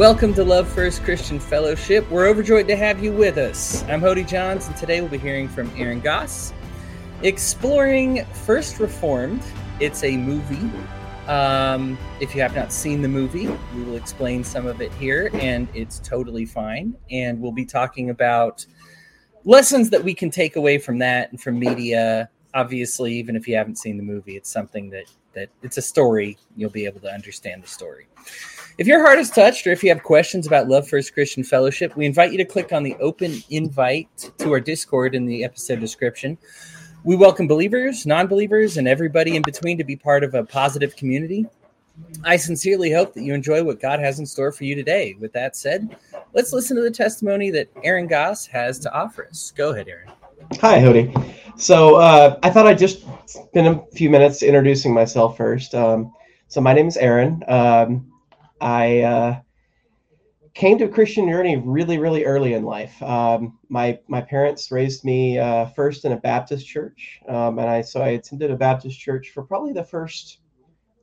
Welcome to Love First Christian Fellowship. We're overjoyed to have you with us. I'm Hody Johns, and today we'll be hearing from Aaron Goss, exploring First Reformed. It's a movie. Um, if you have not seen the movie, we will explain some of it here, and it's totally fine. And we'll be talking about lessons that we can take away from that and from media. Obviously, even if you haven't seen the movie, it's something that that it's a story. You'll be able to understand the story. If your heart is touched or if you have questions about Love First Christian Fellowship, we invite you to click on the open invite to our Discord in the episode description. We welcome believers, non believers, and everybody in between to be part of a positive community. I sincerely hope that you enjoy what God has in store for you today. With that said, let's listen to the testimony that Aaron Goss has to offer us. Go ahead, Aaron. Hi, Hody. So uh, I thought I'd just spend a few minutes introducing myself first. Um, so my name is Aaron. Um, I uh, came to a Christian journey really, really early in life. Um, my my parents raised me uh, first in a Baptist church, um, and I so I attended a Baptist church for probably the first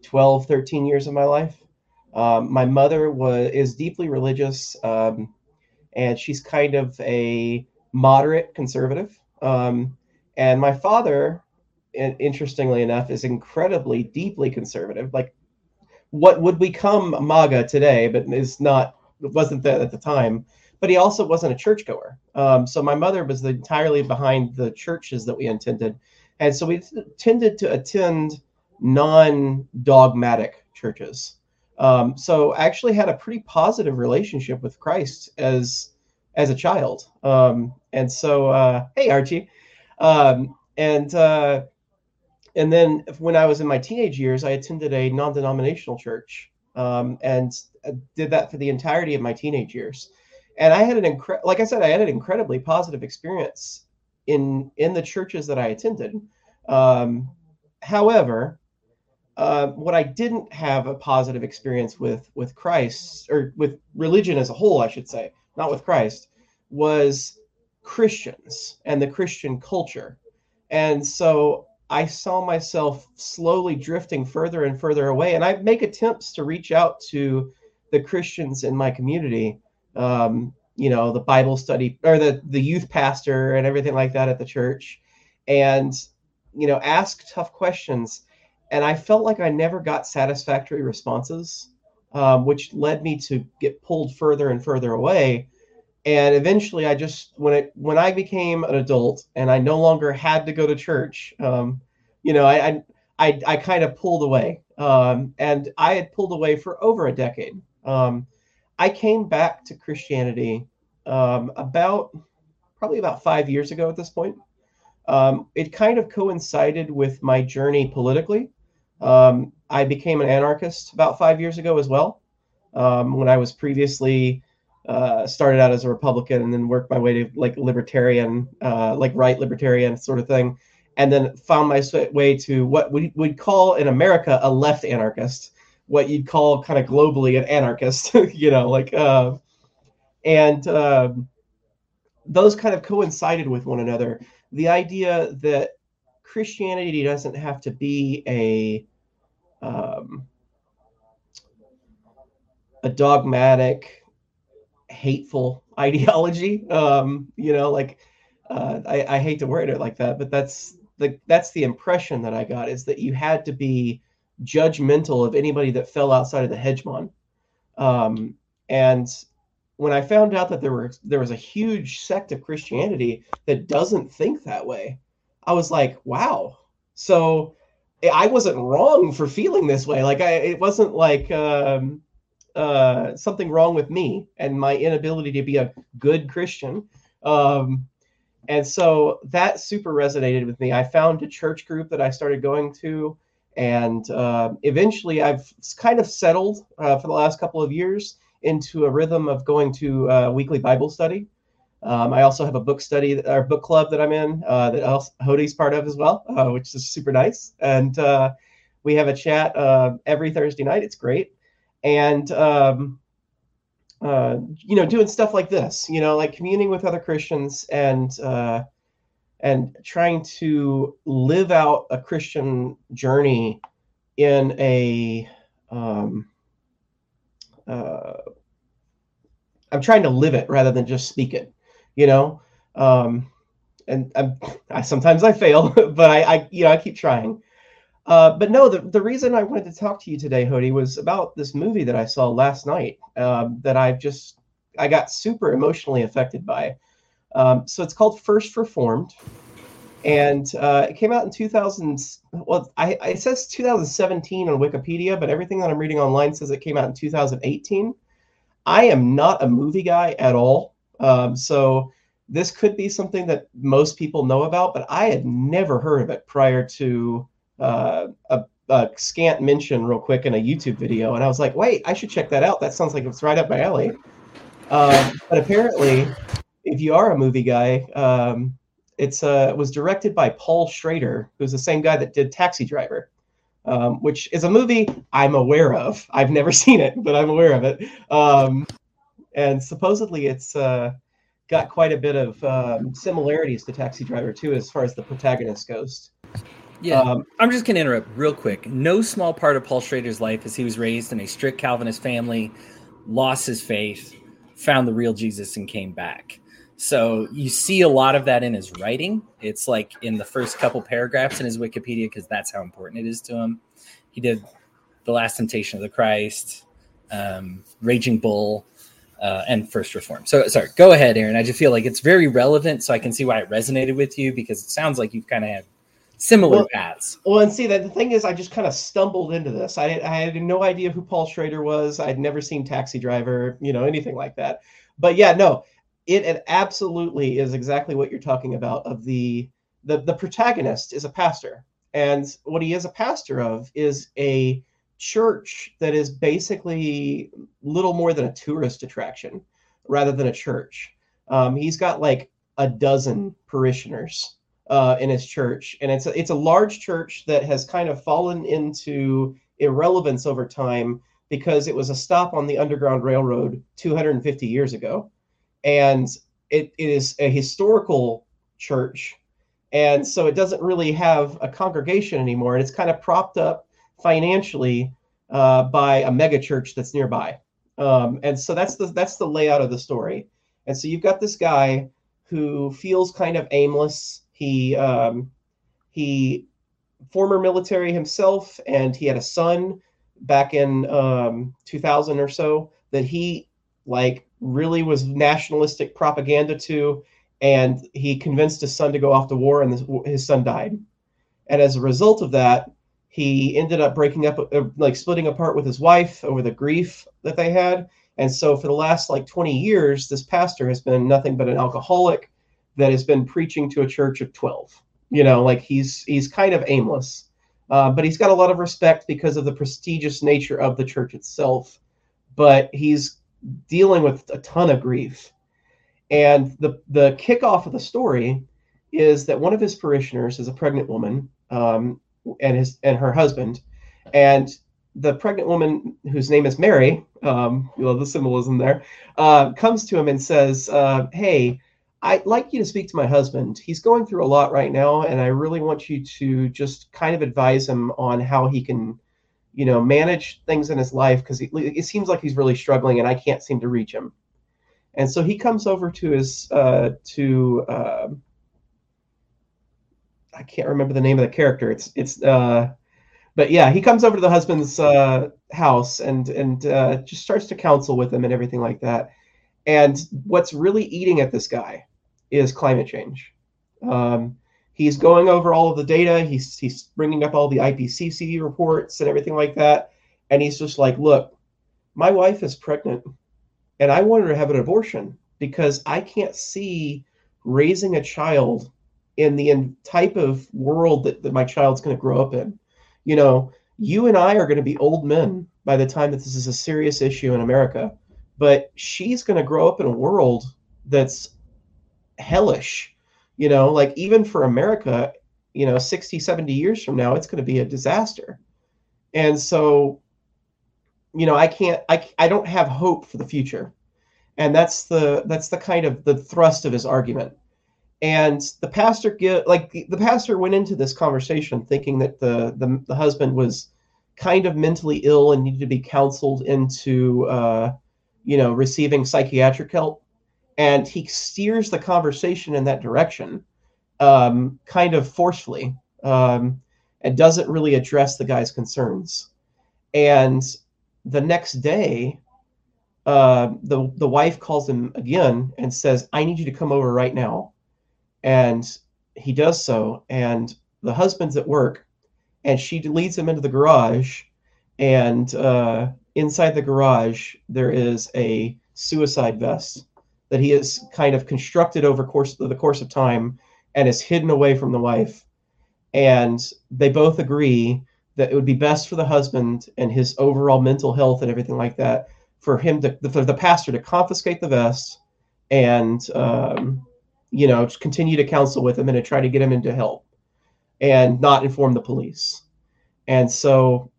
12, 13 years of my life. Um, my mother was is deeply religious, um, and she's kind of a moderate conservative. Um, and my father, interestingly enough, is incredibly deeply conservative, like what would become MAGA today, but is not wasn't that at the time. But he also wasn't a churchgoer. Um, so my mother was entirely behind the churches that we attended, and so we tended to attend non-dogmatic churches. Um, so I actually had a pretty positive relationship with Christ as as a child. Um, and so, uh, hey Archie, um, and uh, and then when I was in my teenage years, I attended a non-denominational church um, and uh, did that for the entirety of my teenage years. And I had an incre- like I said, I had an incredibly positive experience in in the churches that I attended. Um, however, uh, what I didn't have a positive experience with with Christ or with religion as a whole, I should say, not with Christ, was Christians and the Christian culture. And so I saw myself slowly drifting further and further away. And I make attempts to reach out to the Christians in my community, um, you know, the Bible study or the, the youth pastor and everything like that at the church, and, you know, ask tough questions. And I felt like I never got satisfactory responses, um, which led me to get pulled further and further away and eventually i just when it when i became an adult and i no longer had to go to church um, you know i i i, kind of pulled away. Um, and i had pulled away for over a decade. Um, i came back to christianity um, about probably about five years ago at this point. Um, it kind of coincided with my journey politically. Um, i became an anarchist about five years ago as well. When i was previously uh, started out as a Republican and then worked my way to like libertarian, uh, like right libertarian sort of thing, and then found my way to what we would call in America a left anarchist, what you'd call kind of globally an anarchist, you know, like, uh, and um, those kind of coincided with one another. The idea that Christianity doesn't have to be a um, a dogmatic hateful ideology. Um, you know, like uh, I, I hate to word it like that, but that's the that's the impression that I got is that you had to be judgmental of anybody that fell outside of the hegemon. Um, and when I found out that there were there was a huge sect of Christianity that doesn't think that way, I was like, wow. So I wasn't wrong for feeling this way. Like I, it wasn't like um, uh, something wrong with me and my inability to be a good Christian. Um, and so that super resonated with me. I found a church group that I started going to, and uh, eventually I've kind of settled uh, for the last couple of years into a rhythm of going to uh, weekly Bible study. Um, I also have a book study or book club that I'm in uh, that Hody's part of as well, uh, which is super nice. And uh, we have a chat uh, every Thursday night. It's great and um, uh, you know doing stuff like this you know like communing with other christians and uh, and trying to live out a christian journey in a um, uh, I'm trying to live it rather than just speak it, you know. Um, and I'm, I sometimes I fail, but I, I you know I keep trying. Uh, but no, the, the reason I wanted to talk to you today, Hody, was about this movie that I saw last night um, that I just I got super emotionally affected by. Um, so it's called First Reformed, and uh, it came out in 2000. Well, I, it says 2017 on Wikipedia, but everything that I'm reading online says it came out in 2018. I am not a movie guy at all, um, so this could be something that most people know about, but I had never heard of it prior to uh, a, a, scant mention real quick in a YouTube video, and I was like, wait, I should check that out. That sounds like it's right up my alley. Um, but apparently, if you are a movie guy, um, it's uh, it was directed by Paul Schrader, who's the same guy that did Taxi Driver, um, which is a movie I'm aware of. I've never seen it, but I'm aware of it. Um, and supposedly, it's uh, got quite a bit of um, similarities to Taxi Driver too, as far as the protagonist goes. Yeah, um, I'm just gonna interrupt real quick. No small part of Paul Schrader's life is he was raised in a strict Calvinist family, lost his faith, found the real Jesus, and came back. So you see a lot of that in his writing. It's like in the first couple paragraphs in his Wikipedia because that's how important it is to him. He did the Last Temptation of the Christ, um, Raging Bull, uh, and First Reform. So sorry, go ahead, Aaron. I just feel like it's very relevant, so I can see why it resonated with you because it sounds like you've kind of had similar well, paths. Well, and see that the thing is, I just kind of stumbled into this. I, I had no idea who Paul Schrader was. I'd never seen Taxi Driver, you know, anything like that. But yeah, no, it, it absolutely is exactly what you're talking about. Of the the the protagonist is a pastor, and what he is a pastor of is a church that is basically little more than a tourist attraction rather than a church. Um, he's got like a dozen parishioners uh, in his church, and it's a, it's a large church that has kind of fallen into irrelevance over time because it was a stop on the Underground Railroad 250 years ago, and it, it is a historical church, and so it doesn't really have a congregation anymore, and it's kind of propped up financially uh, by a mega church that's nearby, um, and so that's the that's the layout of the story, and so you've got this guy who feels kind of aimless he um, he former military himself, and he had a son back in um, 2000 or so that he like really was nationalistic propaganda to, and he convinced his son to go off to war, and his son died. And as a result of that, he ended up breaking up, uh, like splitting apart with his wife over the grief that they had. And so for the last like 20 years, this pastor has been nothing but an alcoholic that has been preaching to a church of 12 you know like he's he's kind of aimless uh, but he's got a lot of respect because of the prestigious nature of the church itself. But he's dealing with a ton of grief. And the the kickoff of the story is that one of his parishioners is a pregnant woman um, and his and her husband. And the pregnant woman whose name is mary um, you love the symbolism there uh, comes to him and says uh, hey I'd like you to speak to my husband. He's going through a lot right now, and I really want you to just kind of advise him on how he can, you know, manage things in his life because it seems like he's really struggling, and I can't seem to reach him. And so he comes over to his uh, to uh, I can't remember the name of the character. It's it's uh, but yeah, he comes over to the husband's uh, house and and uh, just starts to counsel with him and everything like that. And what's really eating at this guy is climate change. Um, he's going over all of the data. He's he's bringing up all the IPCC reports and everything like that. And he's just like, look, my wife is pregnant, and I want her to have an abortion because I can't see raising a child in the type of world that, that my child's going to grow up in. You know, you and I are going to be old men by the time that this is a serious issue in America, but she's going to grow up in a world that's hellish you know like even for america you know 60 70 years from now it's going to be a disaster. And so you know i can't i, I don't have hope for the future. And that's the that's the kind of the thrust of his argument. And the pastor give like the pastor went into this conversation thinking that the the, the husband was kind of mentally ill and needed to be counseled into uh you know, receiving psychiatric help. And he steers the conversation in that direction, um, kind of forcefully, um, and doesn't really address the guy's concerns. And the next day, uh, the the wife calls him again and says, "I need you to come over right now." And he does so, and the husband's at work, and she leads him into the garage, and uh, inside the garage there is a suicide vest that he has kind of constructed over course the course of time and is hidden away from the wife. And they both agree that it would be best for the husband and his overall mental health and everything like that for him to for the pastor to confiscate the vest and um, you know continue to counsel with him and to try to get him into help and not inform the police. And so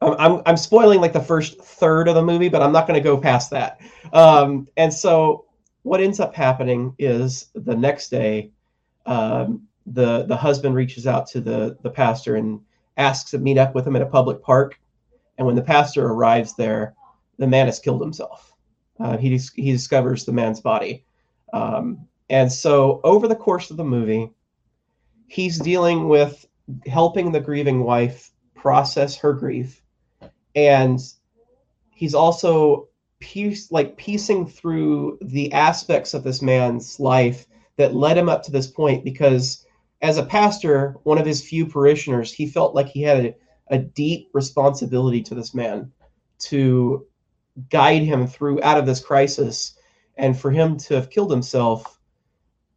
I'm, I'm spoiling like the first third of the movie, but I'm not going to go past that. Um, and so what ends up happening is the next day, um, the the husband reaches out to the the pastor and asks to meet up with him at a public park. And when the pastor arrives there, the man has killed himself. Uh, he he discovers the man's body, um, and so over the course of the movie, he's dealing with helping the grieving wife process her grief and he's also piece like piecing through the aspects of this man's life that led him up to this point because as a pastor one of his few parishioners he felt like he had a, a deep responsibility to this man to guide him through out of this crisis. And for him to have killed himself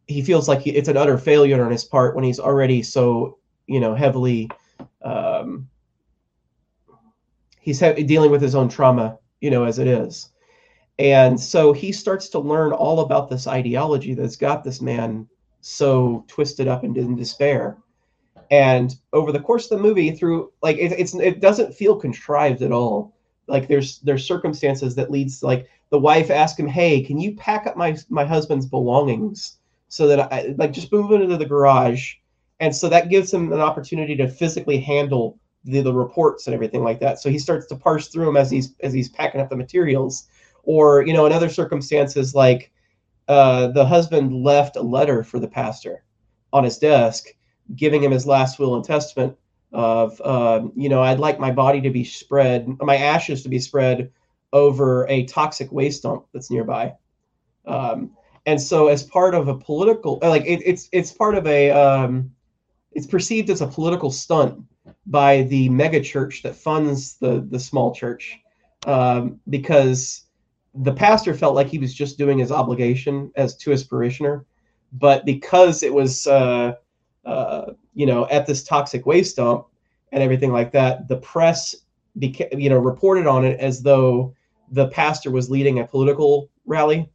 he feels like he, it's an utter failure on his part when he's already so you know heavily um, he's ha- dealing with his own trauma, you know, as it is. And so he starts to learn all about this ideology that's got this man so twisted up and in despair. And over the course of the movie, through like it, it's it doesn't feel contrived at all. Like there's there's circumstances that leads like the wife asks him, "Hey, can you pack up my my husband's belongings so that I like just move into the garage?" And so that gives him an opportunity to physically handle the, the reports and everything like that. So he starts to parse through them as he's as he's packing up the materials. Or you know, in other circumstances, like uh, the husband left a letter for the pastor on his desk, giving him his last will and testament of um, you know I'd like my body to be spread, my ashes to be spread over a toxic waste dump that's nearby. Um, and so, as part of a political, like it, it's it's part of a um, it's perceived as a political stunt by the mega church that funds the the small church um, because the pastor felt like he was just doing his obligation as to his parishioner. But because it was uh, uh, you know at this toxic waste dump and everything like that the press you know reported on it as though the pastor was leading a political rally.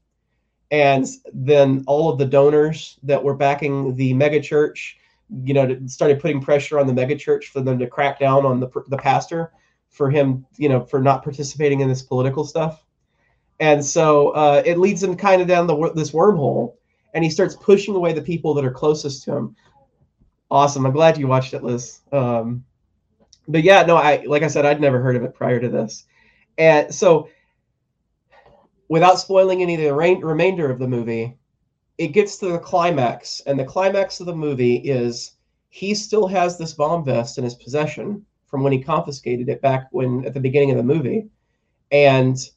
And then all of the donors that were backing the mega church you know, started putting pressure on the megachurch for them to crack down on the the pastor for him, you know, for not participating in this political stuff. And so uh, it leads him kind of down the this wormhole, and he starts pushing away the people that are closest to him. Awesome! I'm glad you watched it, Liz. Um, but yeah, no, I like I said, I'd never heard of it prior to this, and so without spoiling any of the remainder of the movie, it gets to the climax, and the climax of the movie is he still has this bomb vest in his possession from when he confiscated it back when at the beginning of the movie, and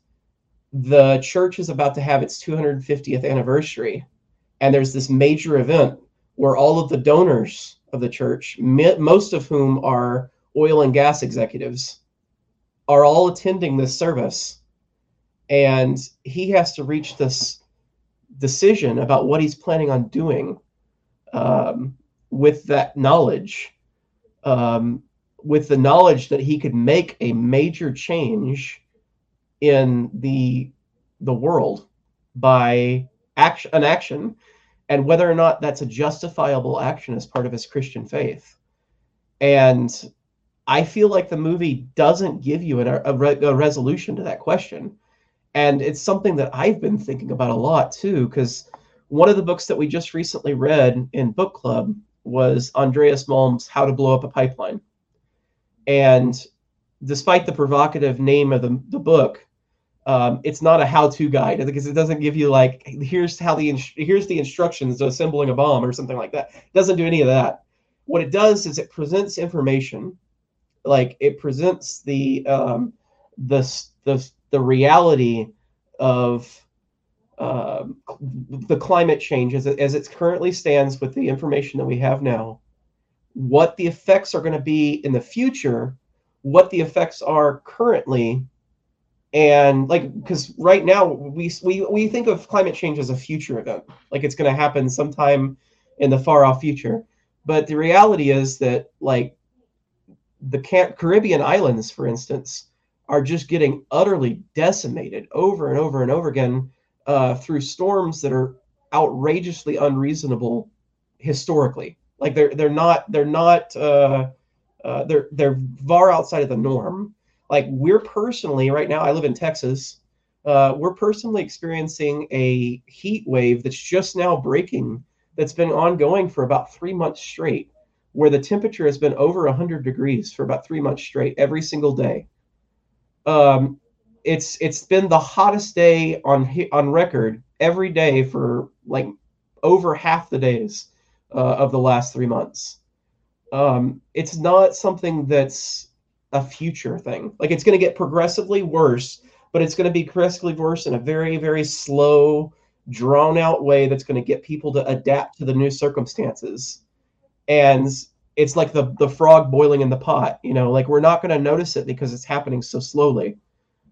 the church is about to have its 250th anniversary, and there's this major event where all of the donors of the church, most of whom are oil and gas executives, are all attending this service, and he has to reach this decision about what he's planning on doing um, with that knowledge, um, with the knowledge that he could make a major change in the the world by action, an action, and whether or not that's a justifiable action as part of his Christian faith. And I feel like the movie doesn't give you a, a, a resolution to that question and it's something that I've been thinking about a lot too, because one of the books that we just recently read in book club was Andreas Malm's How to Blow Up a Pipeline. And despite the provocative name of the, the book, Um, it's not a how-to guide because it doesn't give you like here's how the here's the instructions to assembling a bomb or something like that. It doesn't do any of that. What it does is it presents information, like it presents the um, the the the reality of uh, the climate change as it, as it currently stands with the information that we have now, what the effects are going to be in the future, what the effects are currently, and like because right now we, we we think of climate change as a future event, like it's going to happen sometime in the far off future, but the reality is that like the Caribbean islands, for instance, are just getting utterly decimated over and over and over again uh, through storms that are outrageously unreasonable historically. Like they're they're not they're not uh, uh, they're they're far outside of the norm. Like we're personally right now, I live in Texas. Uh, we're personally experiencing a heat wave that's just now breaking. That's been ongoing for about three months straight, where the temperature has been over 100 degrees for about three months straight every single day. Um, it's it's been the hottest day on on record every day for like over half the days uh, of the last three months. Um, it's not something that's a future thing. Like it's going to get progressively worse, but it's going to be progressively worse in a very very slow, drawn out way that's going to get people to adapt to the new circumstances. And it's like the the frog boiling in the pot. You know, like we're not going to notice it because it's happening so slowly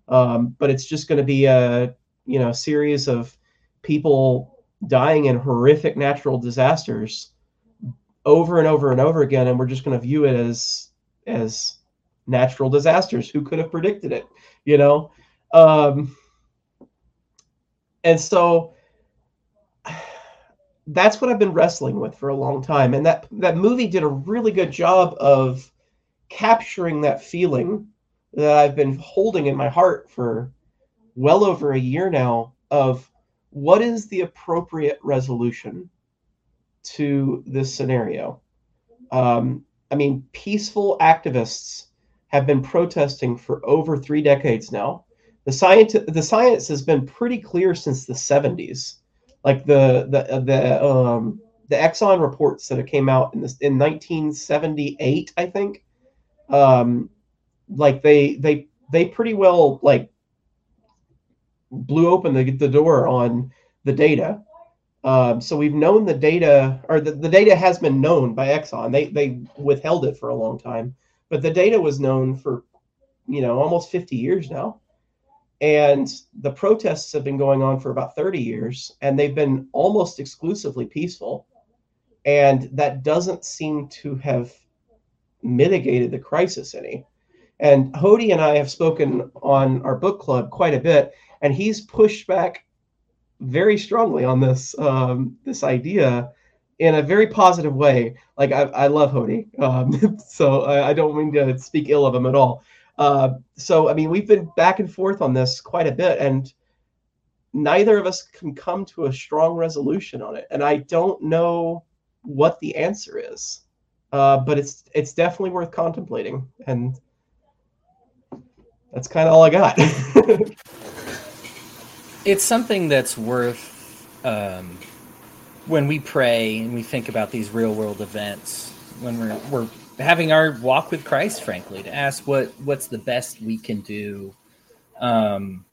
um, but it's just going to be a you know series of people dying in horrific natural disasters over and over and over again, and we're just going to view it as as natural disasters. Who could have predicted it? You know, um, and so that's what I've been wrestling with for a long time. And that that movie did a really good job of capturing that feeling that I've been holding in my heart for well over a year now of what is the appropriate resolution to this scenario. Um, I mean, peaceful activists have been protesting for over three decades now. The science, the science has been pretty clear since the 70s. Like the the the um, the Exxon reports that came out in this in 1978, I think, um, like they they they pretty well like blew open the, the door on the data. Um, so we've known the data, or the, the data has been known by Exxon. They they withheld it for a long time, but the data was known for you know almost 50 years now. And the protests have been going on for about 30 years, and they've been almost exclusively peaceful. And that doesn't seem to have mitigated the crisis any. And Hody and I have spoken on our book club quite a bit, and he's pushed back very strongly on this um, this idea in a very positive way. Like I, I love Hody, um, so I, I, don't mean to speak ill of him at all. Uh, so I mean, we've been back and forth on this quite a bit, and neither of us can come to a strong resolution on it. And I don't know what the answer is, uh, but it's it's definitely worth contemplating. And that's kind of all I got. it's something that's worth um, when we pray and we think about these real world events when we're we're having our walk with Christ, frankly, to ask what what's the best we can do um,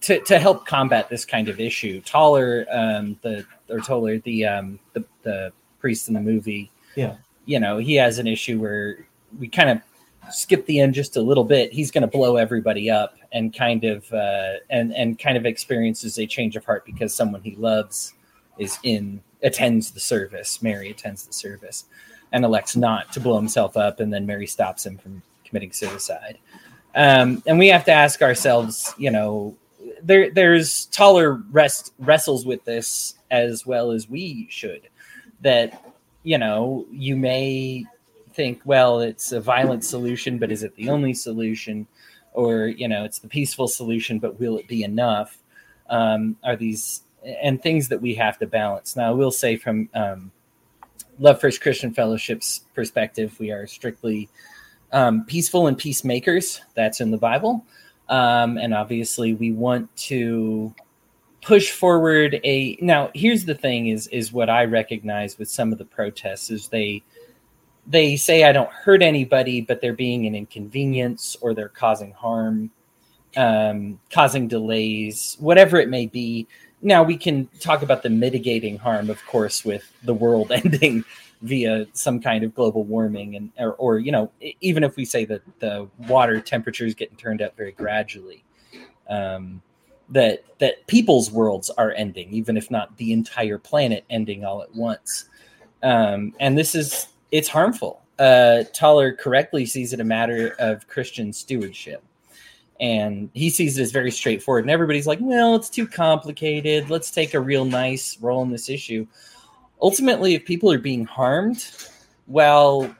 to to help combat this kind of issue. Toller, um, the or Toller, the um, the the priest in the movie, yeah, you know, he has an issue where we kind of skip the end just a little bit, he's going to blow everybody up and kind of uh, and and kind of experiences a change of heart because someone he loves is in attends the service. Mary attends the service and elects not to blow himself up, and then Mary stops him from committing suicide. Um, and we have to ask ourselves, you know, there there's Toller rest wrestles with this as well as we should. That you know you may think, well, it's a violent solution, but is it the only solution? Or, you know, it's the peaceful solution, but will it be enough? Um, are these and things that we have to balance. Now, I will say from um, Love First Christian Fellowship's perspective, we are strictly um, peaceful and peacemakers. That's in the Bible. Um, and obviously, we want to push forward a. Now, here's the thing: is is what I recognize with some of the protests is they they say I don't hurt anybody, but they're being an inconvenience or they're causing harm, um, causing delays, whatever it may be. Now we can talk about the mitigating harm, of course, with the world ending via some kind of global warming, and or, or you know, even if we say that the water temperature is getting turned up very gradually, um, that that people's worlds are ending, even if not the entire planet ending all at once. Um, and this is it's harmful. Uh, Toller correctly sees it a matter of Christian stewardship. And he sees it as very straightforward. And everybody's like, well, it's too complicated. Let's take a real nice role in this issue. Ultimately, if people are being harmed, well,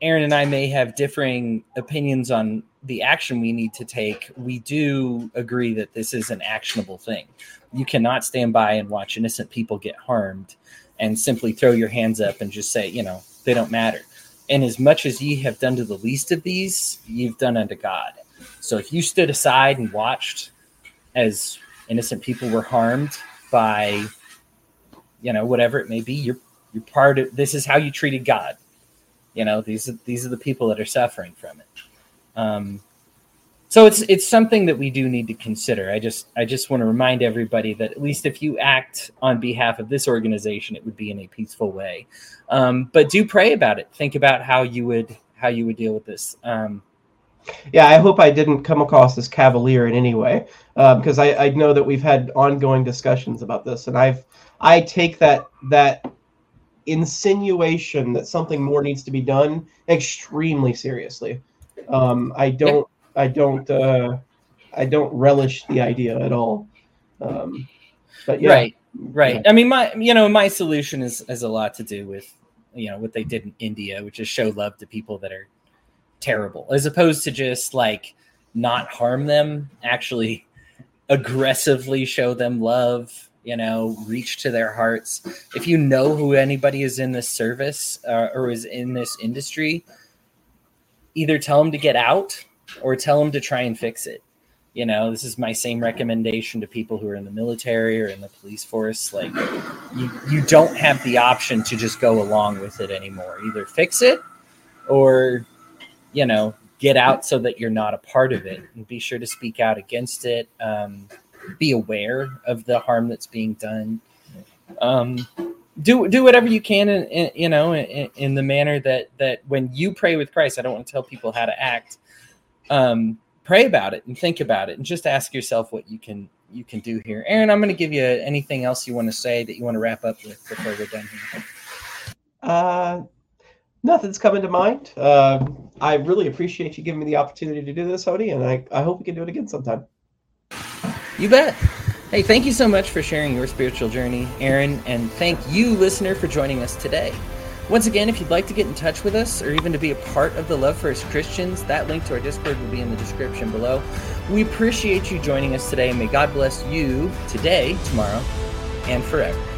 Aaron and I may have differing opinions on the action we need to take. We do agree that this is an actionable thing. You cannot stand by and watch innocent people get harmed and simply throw your hands up and just say, you know, they don't matter. And as much as ye have done to the least of these, you've done unto God. So if you stood aside and watched as innocent people were harmed by, you know, whatever it may be, you're you're part of this is how you treated God. You know, these are these are the people that are suffering from it. Um, so it's it's something that we do need to consider. I just I just want to remind everybody that at least if you act on behalf of this organization, it would be in a peaceful way. Um, but do pray about it. Think about how you would how you would deal with this. Um, yeah, I hope I didn't come across as cavalier in any way, uh, because I, I know that we've had ongoing discussions about this, and I've I take that that insinuation that something more needs to be done extremely seriously. Um, I don't I don't uh, I don't relish the idea at all. Um, but yeah. Right, right. Yeah. I mean, my you know my solution is has a lot to do with you know what they did in India, which is show love to people that are terrible, as opposed to just like not harm them, actually aggressively show them love you know reach to their hearts if you know who anybody is in this service uh, or is in this industry either tell them to get out or tell them to try and fix it. You know, this is my same recommendation to people who are in the military or in the police force. Like, you, you don't have the option to just go along with it anymore. Either fix it or, you know, get out so that you're not a part of it and be sure to speak out against it. Um, be aware of the harm that's being done. Um, do do whatever you can in, in you know in, in, the manner that that when you pray with Christ I don't want to tell people how to act um, pray about it and think about it and just ask yourself what you can you can do here. Aaron, I'm going to give you anything else you want to say that you want to wrap up with before we're done here. Uh, nothing's coming to mind. Uh, I really appreciate you giving me the opportunity to do this, Hody, and I, I hope we can do it again sometime. You bet. Hey, thank you so much for sharing your spiritual journey, Aaron, and thank you, listener, for joining us today. Once again, if you'd like to get in touch with us or even to be a part of the Love First Christians, that link to our Discord will be in the description below. We appreciate you joining us today, and may God bless you today, tomorrow, and forever.